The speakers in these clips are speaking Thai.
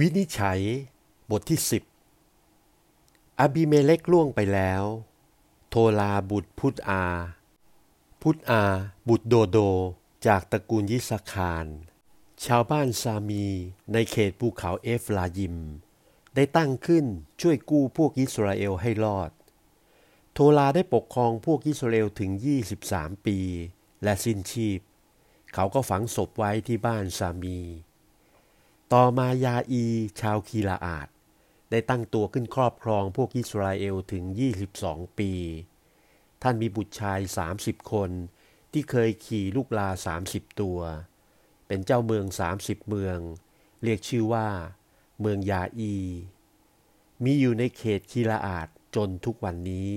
วินิจฉัย บทที่สิบอบิเมเลกล่วงไปแล้ว โทลาบุตรพุทธอา พุทธอา บุตรโดโด จากตระกูลยิสาคาร ชาวบ้านซามีรในเขตภูเขาเอฟรายิม ได้ตั้งขึ้นช่วยกู้พวกอิสราเอลให้รอด โทลาได้ปกครองพวกอิสราเอลถึง 23 ปี และสิ้นชีพ เขาก็ฝังศพไว้ที่บ้านซามี ต่อมายาอีชาวคีลาอาดได้ตั้งตัวขึ้นครอบครองพวกอิสราเอลถึง 22 ปี ท่านมีบุตรชาย 30 คนที่เคยขี่ลูกลา 30 ตัว เป็นเจ้าเมือง 30 เมือง เรียกชื่อว่า เมืองยาอี มีอยู่ในเขตคีลาอาดจนทุกวันนี้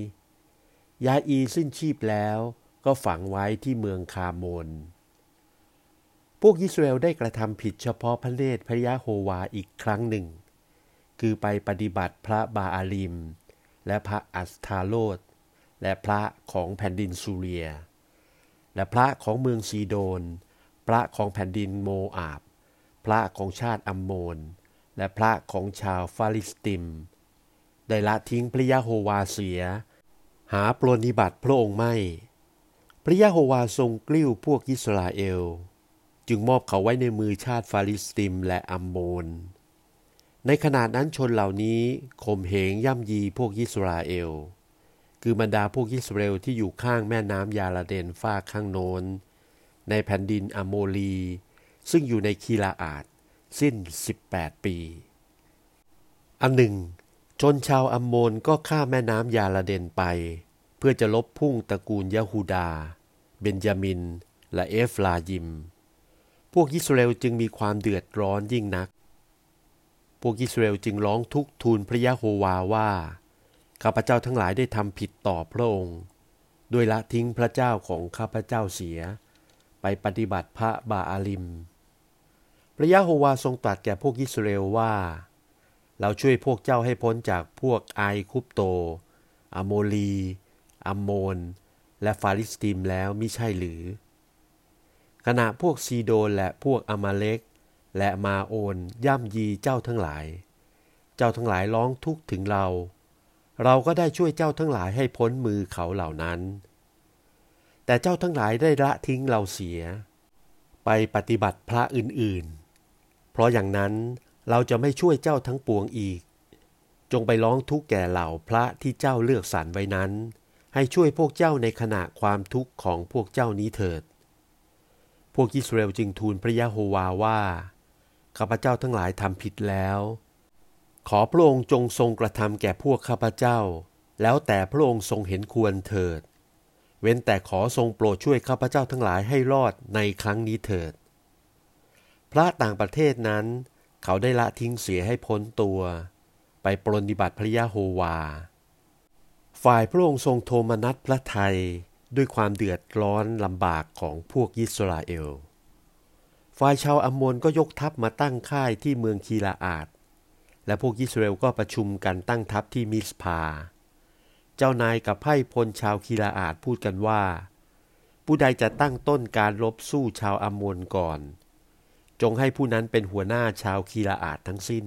ยาอีรสิ้นชีพแล้วก็ฝังไว้ที่เมืองคาโมน พวกอิสราเอลได้กระทำผิดเฉพาะพระเนตรพระยะโฮวาอีกครั้งหนึ่ง คือไปปฏิบัติพระบาอาลิม และพระอัศธาโรธและพระของแผ่นดินซูเรีย และพระของเมืองซีโดน พระของแผ่นดินโมอาบ พระของชาติอัมโมน และพระของชาวฟะลิศติม ได้ละทิ้งพระยะโฮวาเสีย หาปรนิบัติพระองค์ไม่ พระยะโฮวาทรงกลิ้วพวกอิสราเอล จึงมอบเขาไว้ในมือชาติฟาลิสติมและอัมโมน ในขณะนั้นชนเหล่านี้ข่มเหงย่ำยีพวกอิสราเอล คือบรรดาพวกอิสราเอลที่อยู่ข้างแม่น้ำยาลาเดนฟาข้างโน้น ในแผ่นดินอโมลี ซึ่งอยู่ในคีลาอาดสิ้น 18 ปี อันหนึ่ง ชนชาวอัมโมนก็ข้ามแม่น้ำยาลาเดนไป เพื่อจะลบพุ่งตระกูลยะฮูดา เบนจามิน และเอฟลายิม พวกอิสราเอลจึงมีความเดือดร้อนยิ่งนัก พวกอิสราเอลจึงร้องทุกทูลพระยะโฮวาว่า ข้าพเจ้าทั้งหลายได้ทำผิดต่อพระองค์โดยละทิ้งพระเจ้าของข้าพเจ้าเสีย ไปปฏิบัติพระบาอาลิม พระยะโฮวาทรงตรัสแก่พวกอิสราเอลว่า เราช่วยพวกเจ้าให้พ้นจากพวกไอคุปโต อโมลีอัมโมน และฟาลิสติมแล้วมิใช่หรือ ขณะพวกซีโดนและพวกอามาเล็กและมาโอนย่ำยีเจ้าทั้งหลาย เจ้าทั้งหลายร้องทุกข์ถึงเรา เราก็ได้ช่วยเจ้าทั้งหลายให้พ้นมือเขาเหล่านั้น แต่เจ้าทั้งหลายได้ละทิ้งเราเสีย ไปปฏิบัติพระอื่นๆ เพราะอย่างนั้นเราจะไม่ช่วยเจ้าทั้งปวงอีก จงไปร้องทุกข์แก่เหล่าพระที่เจ้าเลือกสรรไว้นั้น ให้ช่วยพวกเจ้าในขณะความทุกข์ของพวกเจ้านี้เถิด วกอิสราเอลจึงทูลพระยะโฮวาว่า ข้าพเจ้าทั้งหลายทำผิดแล้ว ขอพระองค์จงทรงกระทำแก่พวกข้าพเจ้า แล้วแต่พระองค์ทรงเห็นควรเถิด เว้นแต่ขอทรงโปรดช่วยข้าพเจ้าทั้งหลายให้รอดในครั้งนี้เถิด พระต่างประเทศนั้น เขาได้ละทิ้งเสียให้พ้นตัว ไปปรนิบัติพระยะโฮวา ฝ่ายพระองค์ทรงโทมนัสพระไทย ด้วยความเดือดร้อนลำบากของพวกยิสราเอล ฝ่ายชาวอัมมนก็ยกทัพมาตั้งค่ายที่เมืองคีลาอาด และพวกยิสราเอลก็ประชุมกันตั้งทัพที่มิสพา เจ้านายกับไพ่พลชาวคีลาอาดพูดกันว่า ผู้ใดจะตั้งต้นการรบสู้ชาวอัมมนก่อน จงให้ผู้นั้นเป็นหัวหน้าชาวคีลาอาดทั้งสิ้น